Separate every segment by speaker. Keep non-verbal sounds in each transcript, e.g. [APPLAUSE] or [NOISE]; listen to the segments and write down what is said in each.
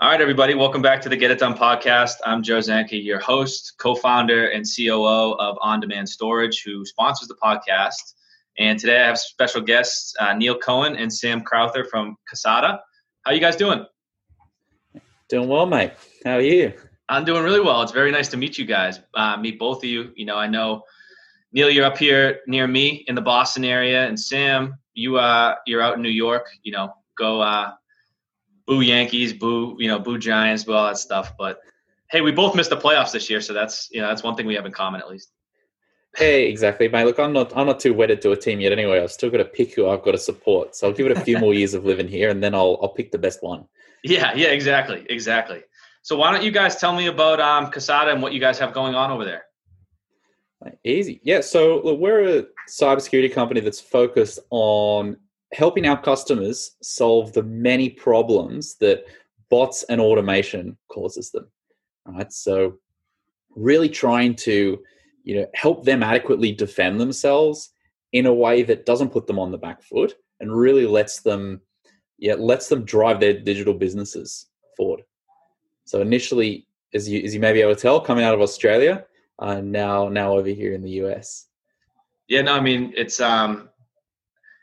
Speaker 1: All right, everybody, welcome back to the Get It Done podcast. I'm Joe Zanke, your host, co founder, and COO of On Demand Storage, who sponsors the podcast. And today I have special guests uh, Neil Cohen and Sam Crowther from Kasada. How you guys doing?
Speaker 2: Doing well, mate. How are you?
Speaker 1: I'm doing really well. It's very nice to meet you guys. Uh, meet both of you. You know, I know Neil, you're up here near me in the Boston area, and Sam, you uh, you're out in New York. You know, go uh, boo Yankees, boo, you know, boo Giants, boo all that stuff. But hey, we both missed the playoffs this year, so that's you know that's one thing we have in common at least.
Speaker 2: Hey, exactly, mate. Look, I'm not I'm not too wedded to a team yet. Anyway, I've still got to pick who I've got to support. So I'll give it a few more years of living here, and then I'll I'll pick the best one.
Speaker 1: Yeah, yeah, exactly, exactly. So why don't you guys tell me about um, Kasada and what you guys have going on over there?
Speaker 2: Easy, yeah. So look, we're a cybersecurity company that's focused on helping our customers solve the many problems that bots and automation causes them right? So really trying to you know help them adequately defend themselves in a way that doesn't put them on the back foot and really lets them yeah lets them drive their digital businesses forward. So initially as you as you may be able to tell coming out of australia uh, now now over here in the us
Speaker 1: yeah no i mean it's um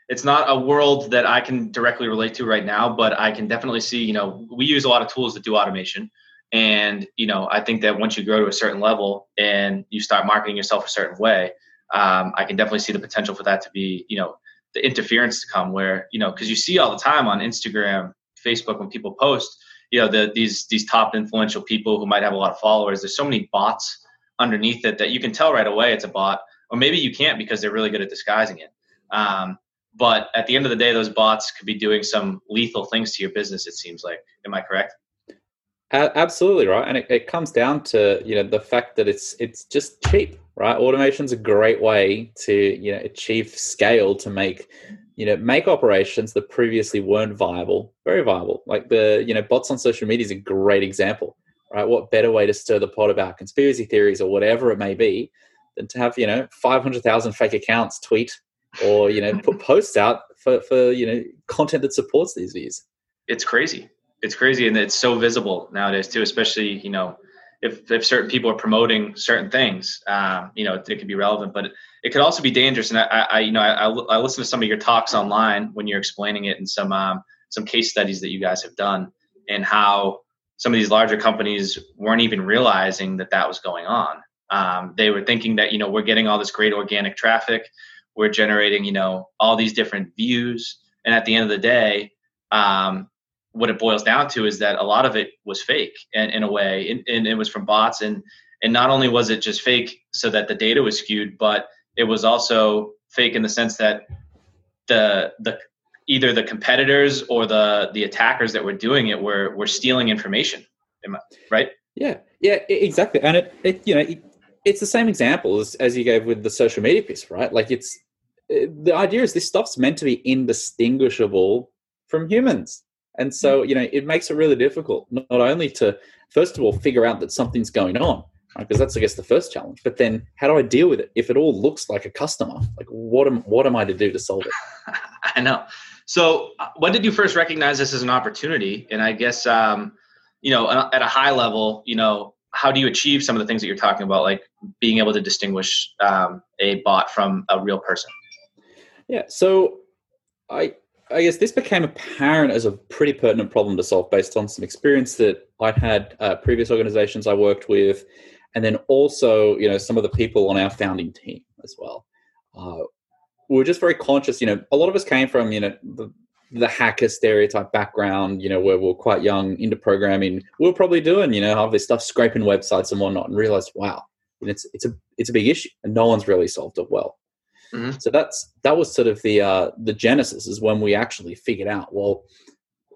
Speaker 1: it's not a world that I can directly relate to right now, but I can definitely see, you know, we use a lot of tools that do automation. And, you know, I think that once you grow to a certain level and you start marketing yourself a certain way, um, I can definitely see the potential for that to be, you know, the interference to come where, you know, because you see all the time on Instagram, Facebook, when people post, you know, the, these, these top influential people who might have a lot of followers, there's so many bots underneath it that you can tell right away it's a bot, or maybe you can't because they're really good at disguising it. Um, but at the end of the day, those bots could be doing some lethal things to your business. It seems like. Am I correct?
Speaker 2: Absolutely right, and it, it comes down to you know the fact that it's it's just cheap, right? Automation's a great way to you know achieve scale to make you know make operations that previously weren't viable very viable. Like the you know bots on social media is a great example, right? What better way to stir the pot about conspiracy theories or whatever it may be than to have you know five hundred thousand fake accounts tweet or you know put posts out for for you know content that supports these views.
Speaker 1: It's crazy. It's crazy and it's so visible nowadays too especially you know if, if certain people are promoting certain things um, you know it, it could be relevant but it, it, could also be dangerous. And i, I you know I, I listen to some of your talks online when you're explaining it and some um, some case studies that you guys have done and how some of these larger companies weren't even realizing that that was going on. Um, they were thinking that you know we're getting all this great organic traffic we're generating you know all these different views. And at the end of the day um, what it boils down to is that a lot of it was fake and in a way and, and, it was from bots. And and not only was it just fake so that the data was skewed but it was also fake in the sense that the the either the competitors or the the attackers that were doing it were were stealing information. Right?
Speaker 2: Yeah. Yeah exactly. And it, it you know it, it's the same example as, as you gave with the social media piece right? Like it's the idea is this stuff's meant to be indistinguishable from humans. And so, mm. you know, it makes it really difficult not only to, first of all, figure out that something's going on, right? Because that's, I guess, the first challenge. But then, how do I deal with it if it all looks like a customer? Like, what am what am I to do to solve it? [LAUGHS]
Speaker 1: I know. So, uh, when did you first recognize this as an opportunity? And I guess, um, you know, at a high level, you know, how do you achieve some of the things that you're talking about, like being able to distinguish um, a bot from a real person?
Speaker 2: Yeah, so I I guess this became apparent as a pretty pertinent problem to solve based on some experience that I'd had uh, previous organizations I worked with, and then also you know some of the people on our founding team as well. Uh, we were just very conscious. You know, a lot of us came from you know the, the hacker stereotype background. You know, where we are quite young into programming. We are probably doing you know all this stuff, scraping websites and whatnot, and realized, wow, it's it's a it's a big issue, and no one's really solved it well. Mm-hmm. So that's that was sort of the uh, the genesis is when we actually figured out well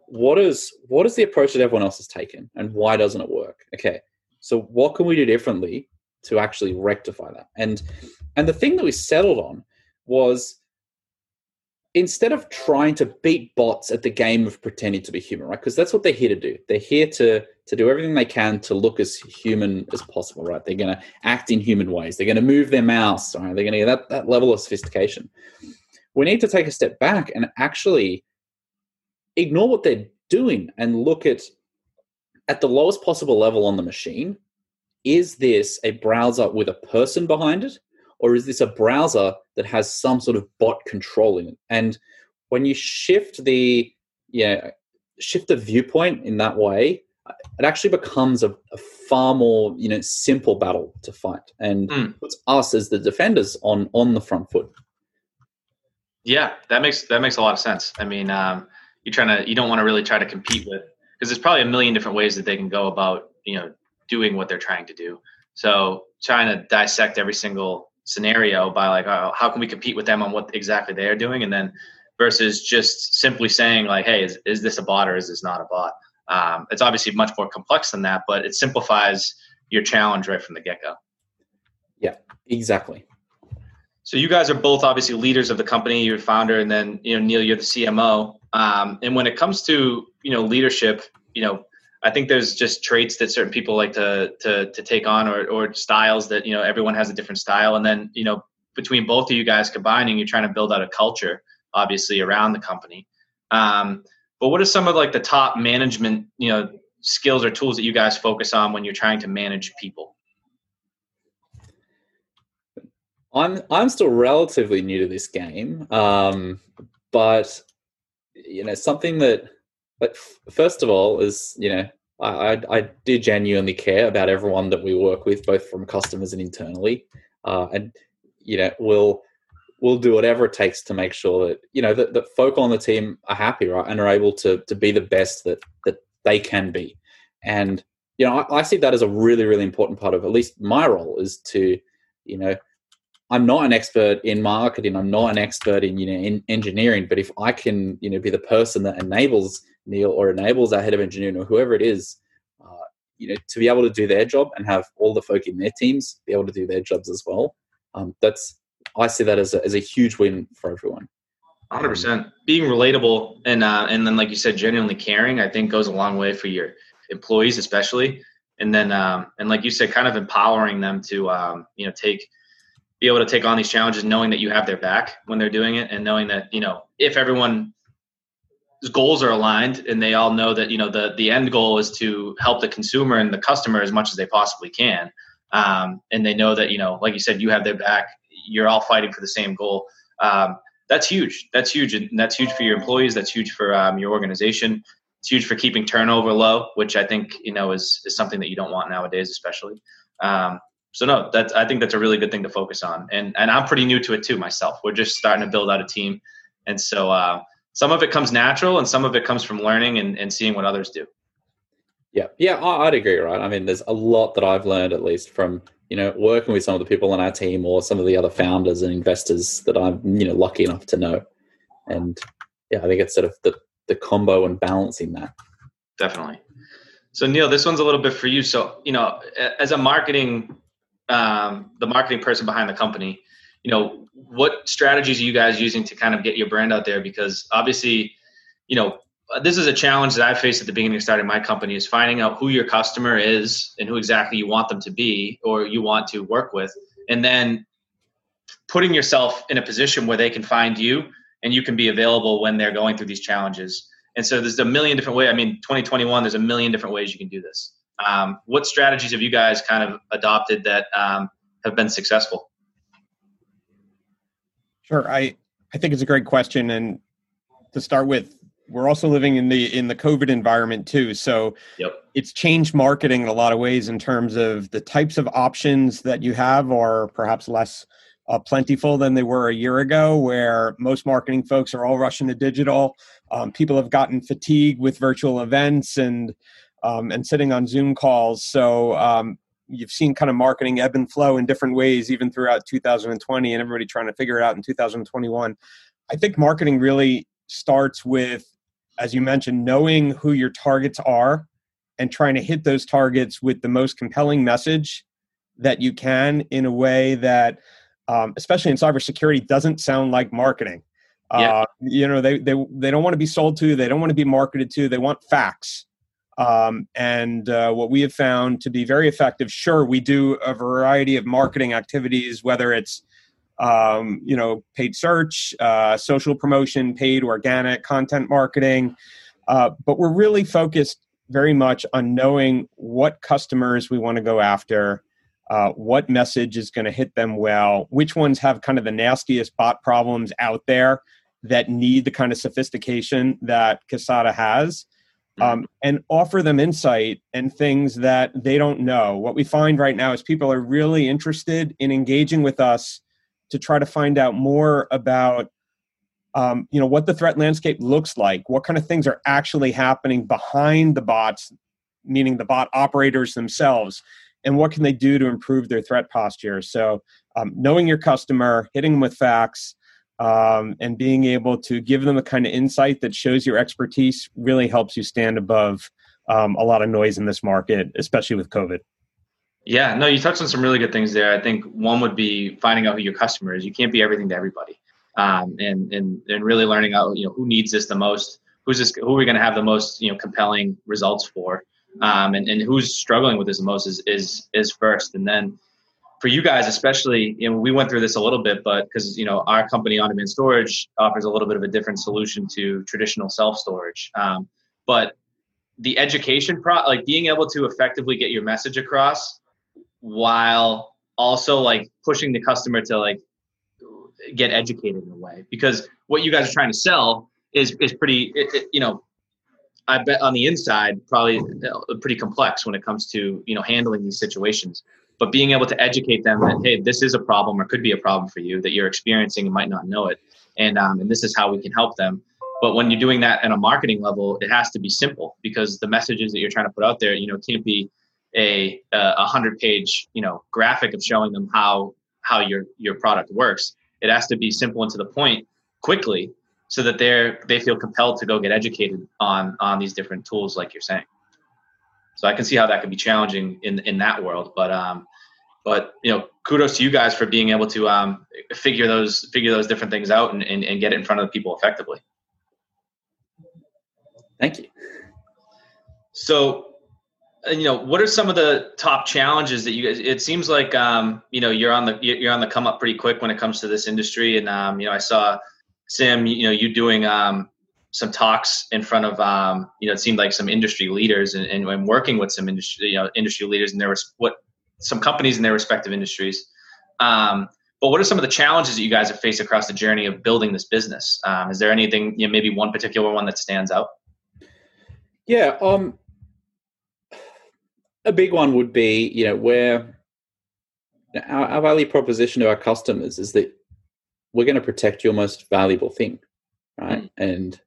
Speaker 2: what is what is the approach that everyone else has taken and why doesn't it work? Okay, so what can we do differently to actually rectify that? And and the thing that we settled on was instead of trying to beat bots at the game of pretending to be human, right? Because that's what they're here to do. They're here to to do everything they can to look as human as possible, right? They're going to act in human ways. They're going to move their mouse. right? They're going to get that, that level of sophistication. We need to take a step back and actually ignore what they're doing and look at at the lowest possible level on the machine, is this a browser with a person behind it, or is this a browser that has some sort of bot control in it? And when you shift the yeah shift the viewpoint in that way, it actually becomes a, a far more you know simple battle to fight, and mm. puts us as the defenders on on the front foot.
Speaker 1: Yeah, that makes that makes a lot of sense. I mean, um, you're trying to you don't want to really try to compete with because there's probably a million different ways that they can go about you know doing what they're trying to do. So trying to dissect every single scenario by like, oh, how can we compete with them on what exactly they are doing, and then versus just simply saying like, hey, is, is this a bot or is this not a bot? Um, it's obviously much more complex than that, but it simplifies your challenge right from the get go.
Speaker 2: Yeah, exactly.
Speaker 1: So you guys are both obviously leaders of the company. You're founder, and then you know Neil, you're the CMO. Um, and when it comes to you know leadership, you know I think there's just traits that certain people like to to to take on, or or styles that you know everyone has a different style, and then you know between both of you guys combining, you're trying to build out a culture, obviously around the company. Um, but what are some of like the top management you know skills or tools that you guys focus on when you're trying to manage people?
Speaker 2: I'm I'm still relatively new to this game, um, but you know something that but first of all, is you know, I, I, I do genuinely care about everyone that we work with, both from customers and internally, uh, and you know, we'll we'll do whatever it takes to make sure that you know that, that folk on the team are happy, right, and are able to to be the best that that they can be, and you know, I, I see that as a really really important part of at least my role is to you know I'm not an expert in marketing. I'm not an expert in you know in engineering. But if I can you know be the person that enables Neil or enables our head of engineering or whoever it is, uh, you know, to be able to do their job and have all the folk in their teams be able to do their jobs as well. Um, that's I see that as a, as a huge win for everyone.
Speaker 1: Hundred percent. Being relatable and uh, and then like you said, genuinely caring, I think goes a long way for your employees, especially. And then um, and like you said, kind of empowering them to um, you know take be able to take on these challenges, knowing that you have their back when they're doing it, and knowing that you know if everyone goals are aligned and they all know that you know the the end goal is to help the consumer and the customer as much as they possibly can. Um, and they know that you know like you said you have their back you're all fighting for the same goal. Um, that's huge. That's huge. And that's huge for your employees. That's huge for um, your organization. It's huge for keeping turnover low which i think you know is, is something that you don't want nowadays especially. Um, so no that's i think that's a really good thing to focus on. And and i'm pretty new to it too myself. We're just starting to build out a team. And so uh, some of it comes natural and some of it comes from learning and, and seeing what others do.
Speaker 2: Yeah, yeah, I'd agree, right? I mean, there's a lot that I've learned, at least from you know working with some of the people on our team or some of the other founders and investors that I'm you know lucky enough to know, and yeah, I think it's sort of the the combo and balancing that.
Speaker 1: Definitely. So Neil, this one's a little bit for you. So you know, as a marketing, um, the marketing person behind the company, you know, what strategies are you guys using to kind of get your brand out there? Because obviously, you know, this is a challenge that I faced at the beginning of starting my company is finding out who your customer is and who exactly you want them to be or you want to work with. And then putting yourself in a position where they can find you and you can be available when they're going through these challenges. And so there's a million different ways. I mean, 2021, there's a million different ways you can do this. Um, what strategies have you guys kind of adopted that um, have been successful?
Speaker 3: Sure. I, I think it's a great question. And to start with, we're also living in the in the COVID environment too. So yep. it's changed marketing in a lot of ways in terms of the types of options that you have are perhaps less uh, plentiful than they were a year ago, where most marketing folks are all rushing to digital. Um, people have gotten fatigued with virtual events and um, and sitting on Zoom calls. So um, you've seen kind of marketing ebb and flow in different ways even throughout 2020 and everybody trying to figure it out in 2021 i think marketing really starts with as you mentioned knowing who your targets are and trying to hit those targets with the most compelling message that you can in a way that um, especially in cybersecurity doesn't sound like marketing. Yeah. Uh, you know they, they they don't want to be sold to they don't want to be marketed to they want facts um, and uh, what we have found to be very effective, sure, we do a variety of marketing activities, whether it's um, you know paid search, uh, social promotion, paid organic content marketing, uh, but we're really focused very much on knowing what customers we want to go after, uh, what message is going to hit them well, which ones have kind of the nastiest bot problems out there that need the kind of sophistication that Kasada has. Um, and offer them insight and things that they don't know. What we find right now is people are really interested in engaging with us to try to find out more about um, you know what the threat landscape looks like what kind of things are actually happening behind the bots meaning the bot operators themselves and what can they do to improve their threat posture so um, knowing your customer hitting them with facts um, and being able to give them the kind of insight that shows your expertise really helps you stand above um, a lot of noise in this market especially with covid.
Speaker 1: Yeah no you touched on some really good things there. I think one would be finding out who your customer is. You can't be everything to everybody. Um, and and and really learning out you know who needs this the most, who's this, who are we going to have the most you know compelling results for, um, and and who's struggling with this the most is is is first, and then for you guys especially, you know we went through this a little bit, but because you know our company on demand storage offers a little bit of a different solution to traditional self storage, um, but the education pro like being able to effectively get your message across while also like pushing the customer to like get educated in a way. Because what you guys are trying to sell is is pretty it, it, you know i bet on the inside probably uh, pretty complex when it comes to you know handling these situations but being able to educate them that hey this is a problem or could be a problem for you that you're experiencing and might not know it. And um, and this is how we can help them. But when you're doing that at a marketing level it has to be simple because the messages that you're trying to put out there you know can't be a a hundred page you know graphic of showing them how how your your product works. It has to be simple and to the point quickly so that they're they feel compelled to go get educated on on these different tools like you're saying so i can see how that could be challenging in in that world but um but you know kudos to you guys for being able to um figure those figure those different things out and, and, and get it in front of the people effectively.
Speaker 2: Thank you.
Speaker 1: So you know what are some of the top challenges that you guys it seems like um, you know you're on the you're on the come up pretty quick when it comes to this industry. And um, you know i saw sam you know you doing um, some talks in front of um, you know it seemed like some industry leaders and, and, and, working with some industry you know industry leaders and there was what some companies in their respective industries um, but what are some of the challenges that you guys have faced across the journey of building this business um, is there anything you know maybe one particular one that stands out
Speaker 2: yeah um a big one would be, you know, where our, our value proposition to our customers is that we're going to protect your most valuable thing, right? Mm. And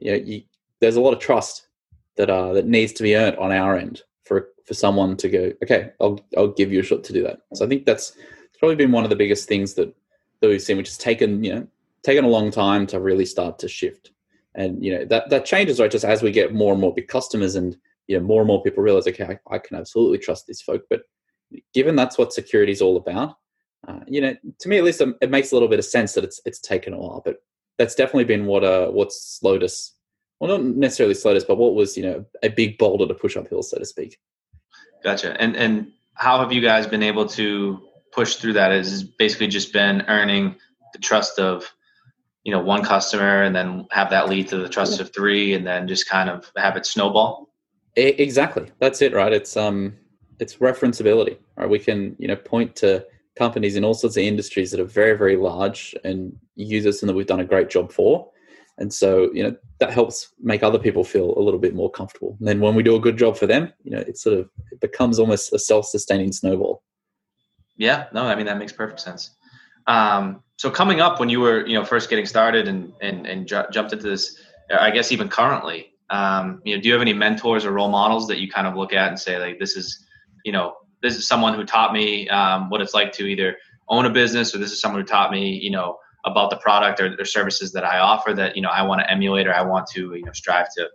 Speaker 2: you know, you, there's a lot of trust that uh, that needs to be earned on our end for for someone to go, okay, I'll I'll give you a shot to do that. So I think that's probably been one of the biggest things that that we've seen, which has taken you know taken a long time to really start to shift. And you know that that changes right just as we get more and more big customers and you know more and more people realize okay I, I, can absolutely trust these folk but given that's what security is all about uh, you know to me at least um, it makes a little bit of sense that it's it's taken a while but that's definitely been what uh what's slowed us well not necessarily slowed us but what was you know a big boulder to push uphill so to speak
Speaker 1: gotcha and and how have you guys been able to push through that is basically just been earning the trust of you know one customer and then have that lead to the trust of three and then just kind of have it snowball
Speaker 2: Exactly. That's it, right? It's um it's referenceability. Right? We can, you know, point to companies in all sorts of industries that are very, very large and use us and that we've done a great job for. And so, you know, that helps make other people feel a little bit more comfortable. And then when we do a good job for them, you know, it sort of it becomes almost a self-sustaining snowball.
Speaker 1: Yeah, no, I mean that makes perfect sense. Um, so coming up when you were, you know, first getting started and and and ju- jumped into this, I guess even currently, um, you know, do you have any mentors or role models that you kind of look at and say like, this is, you know, this is someone who taught me um, what it's like to either own a business or this is someone who taught me, you know, about the product or, or services that I offer that, you know, I want to emulate or I want to, you know, strive to,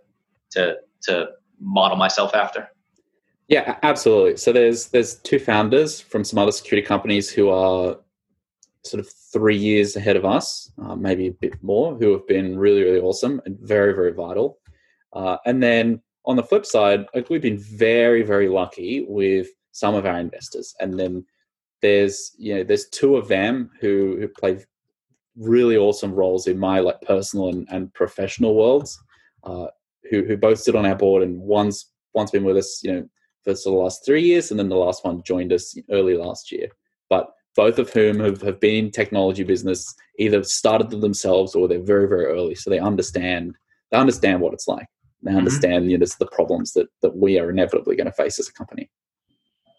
Speaker 1: to, to model myself after.
Speaker 2: Yeah, absolutely. So there's there's two founders from some other security companies who are sort of three years ahead of us, uh, maybe a bit more, who have been really really awesome and very very vital. Uh, and then on the flip side, like we've been very, very lucky with some of our investors. And then there's, you know, there's two of them who, who play really awesome roles in my like personal and, and professional worlds. Uh, who who both sit on our board, and one's one's been with us, you know, for the last three years, and then the last one joined us early last year. But both of whom have, have been in technology business, either started them themselves or they're very, very early. So they understand they understand what it's like. They mm-hmm. understand mm-hmm. you know, the problems that that we are inevitably going to face as a company.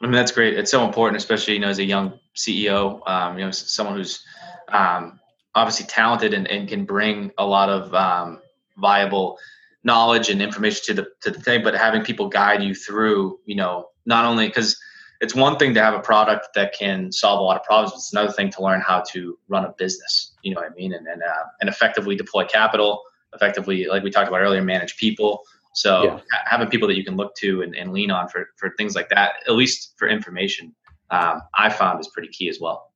Speaker 1: I mean that's great. It's so important, especially you know as a young CEO, um, you know someone who's um, obviously talented and, and can bring a lot of um, viable knowledge and information to the to the thing, but having people guide you through, you know, not only because it's one thing to have a product that can solve a lot of problems. It's another thing to learn how to run a business. You know what I mean? And and, uh, and effectively deploy capital, effectively, like we talked about earlier, manage people. So yeah. having people that you can look to and, and lean on for for things like that, at least for information, um, I found is pretty key as well.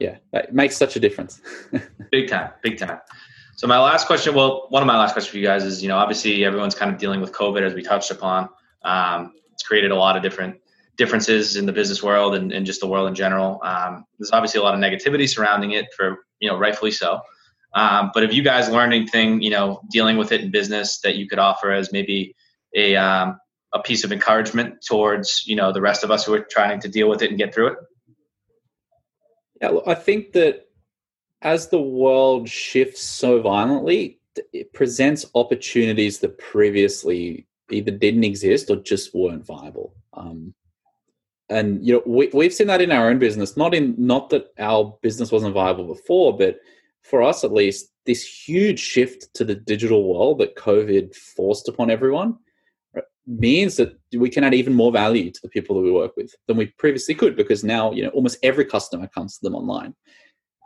Speaker 2: Yeah, it makes such a difference. [LAUGHS]
Speaker 1: big time, big time. So my last question, well, one of my last questions for you guys is, you know, obviously everyone's kind of dealing with COVID as we touched upon. Um, it's created a lot of different differences in the business world and, and just the world in general. Um, there's obviously a lot of negativity surrounding it for, you know, rightfully so. Um, but have you guys learned anything, you know, dealing with it in business that you could offer as maybe a, um, a piece of encouragement towards, you know, the rest of us who are trying to deal with it and get through it?
Speaker 2: Yeah, I think that as the world shifts so violently, it presents opportunities that previously either didn't exist or just weren't viable. Um, and you know, we, we've seen that in our own business. Not in not that our business wasn't viable before, but for us at least, this huge shift to the digital world that COVID forced upon everyone means that we can add even more value to the people that we work with than we previously could because now you know almost every customer comes to them online.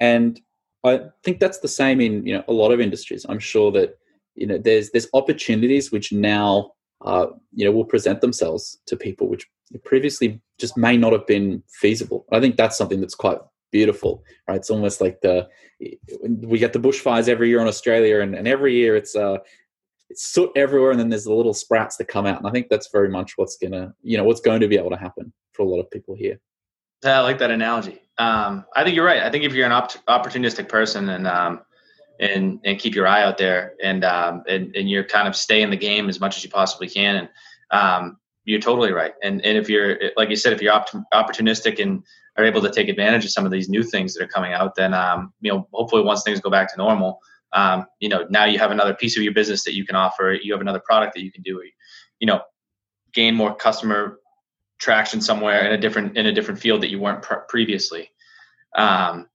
Speaker 2: And i think that's the same in you know a lot of industries. I'm sure that you know there's there's opportunities which now uh, you know will present themselves to people which previously just may not have been feasible. I think that's something that's quite beautiful right? It's almost like the we get the bushfires every year in australia and, and every year it's uh it's soot everywhere and then there's the little sprouts that come out and i think that's very much what's gonna you know what's going to be able to happen for a lot of people here.
Speaker 1: Yeah, i like that analogy. Um, i think you're right. I think if you're an op- opportunistic person and um, and and keep your eye out there and um, and, and you're kind of stay in the game as much as you possibly can and um, you're totally right. And and if you're like you said if you're opt- opportunistic and are able to take advantage of some of these new things that are coming out then um, you know hopefully once things go back to normal um, you know now you have another piece of your business that you can offer. You have another product that you can do. You know gain more customer traction somewhere in a different in a different field that you weren't pr- previously. Um,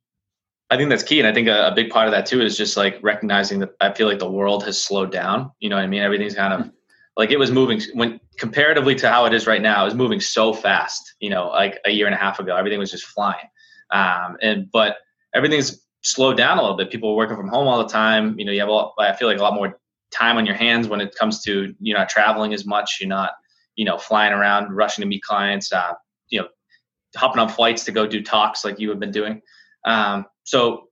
Speaker 1: i think that's key and i think a, a, big part of that too is just like recognizing that i feel like the world has slowed down. You know what i mean? Everything's kind of like it was moving when comparatively to how it is right now is moving so fast you know like a year and a half ago everything was just flying um, and but everything's slowed down a little bit. People are working from home all the time. You know, you have a lot, I feel like a lot more time on your hands when it comes to you're not traveling as much. You're not, you know, flying around, rushing to meet clients. Uh, you know, hopping on flights to go do talks like you have been doing. Um, so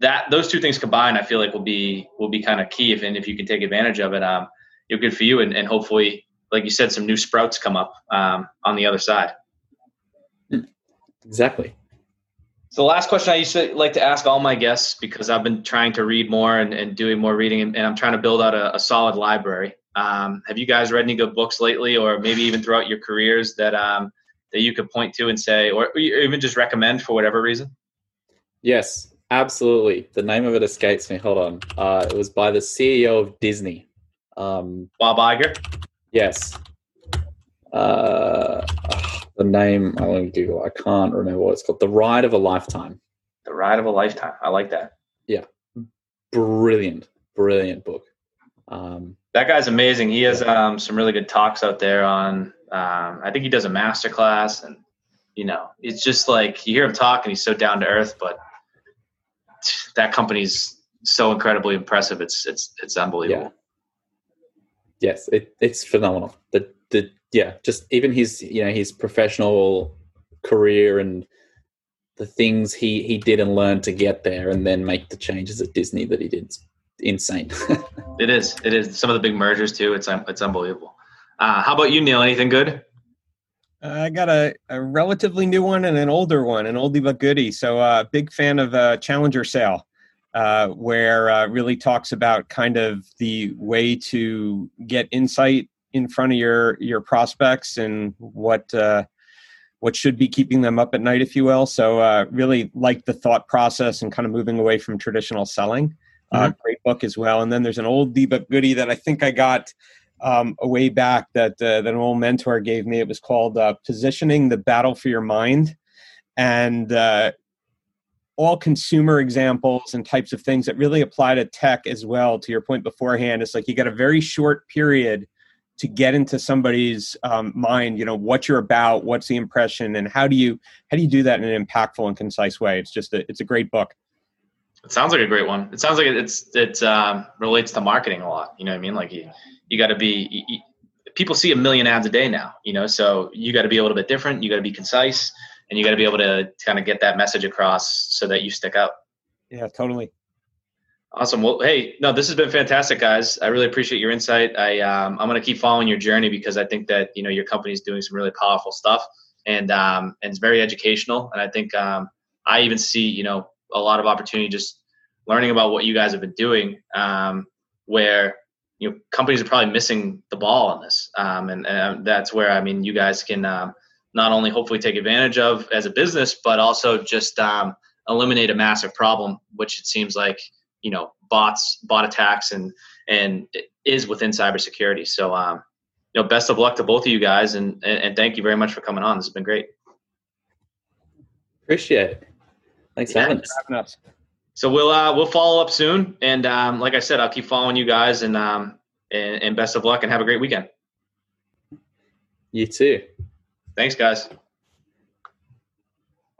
Speaker 1: that those two things combined, I feel like will be will be kind of key. If and if you can take advantage of it, um, you're good for you, and, and hopefully, like you said, some new sprouts come up um, on the other side.
Speaker 2: Exactly.
Speaker 1: So the last question I used to like to ask all my guests because I've been trying to read more and, and doing more reading and, and, I'm trying to build out a, a solid library. Um, have you guys read any good books lately or maybe even throughout your careers that um, that you could point to and say or even just recommend for whatever reason?
Speaker 2: Yes, absolutely. The name of it escapes me. Hold on. Uh, it was by the CEO of Disney. Um,
Speaker 1: Bob Iger?
Speaker 2: Yes. Uh, the name I want to Google. I can't remember what it's called. The Ride of a Lifetime.
Speaker 1: The Ride of a Lifetime. I like that.
Speaker 2: Yeah, brilliant, brilliant book. Um,
Speaker 1: that guy's amazing. He has um, some really good talks out there on. Um, I think he does a master class, and you know, it's just like you hear him talk, and he's so down to earth. But that company's so incredibly impressive. It's it's it's unbelievable. Yeah.
Speaker 2: Yes, it, it's phenomenal. The the yeah, just even his you know his professional career and the things he he did and learned to get there, and then make the changes at Disney that he did. It's insane. [LAUGHS]
Speaker 1: it is. It is. Some of the big mergers too. It's it's unbelievable. Uh, how about you, Neil? Anything good?
Speaker 3: Uh, I got a, a relatively new one and an older one, an oldie but goodie. So, uh, big fan of uh, Challenger Sale. Uh, where uh, really talks about kind of the way to get insight in front of your your prospects and what uh, what should be keeping them up at night, if you will. So uh, really like the thought process and kind of moving away from traditional selling. Uh, mm-hmm. great book as well. And then there's an old book goodie that I think I got um, a way back that uh, that an old mentor gave me. It was called uh, "Positioning the Battle for Your Mind," and uh, all consumer examples and types of things that really apply to tech as well. To your point beforehand, it's like you got a very short period to get into somebody's um, mind. You know what you're about, what's the impression, and how do you how do you do that in an impactful and concise way? It's just a, it's a great book.
Speaker 1: It sounds like a great one. It sounds like it's it um, relates to marketing a lot. You know what I mean? Like you you got to be. You, people see a million ads a day now. You know, so you got to be a little bit different. You got to be concise, and you got to be able to kind of get that message across so that you stick out.
Speaker 3: Yeah, totally.
Speaker 1: Awesome. Well, hey, no, this has been fantastic, guys. I really appreciate your insight. I um, I'm going to keep following your journey because I think that you know your company is doing some really powerful stuff, and um, and it's very educational. And I think um, I even see you know a lot of opportunity just learning about what you guys have been doing, um, where you know companies are probably missing the ball on this, um, and, and, that's where I mean you guys can um, not only hopefully take advantage of as a business, but also just um, eliminate a massive problem, which it seems like you know bots, bot attacks, and and is within cybersecurity. So um, you know, best of luck to both of you guys, and, and and thank you very much for coming on. This has been great.
Speaker 2: Appreciate it. Thanks yeah. for having us
Speaker 1: so we'll uh, we'll follow up soon, and um, like I said, I'll keep following you guys, and, um, and and best of luck, and have a great weekend.
Speaker 2: You too.
Speaker 1: Thanks, guys.